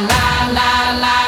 la la la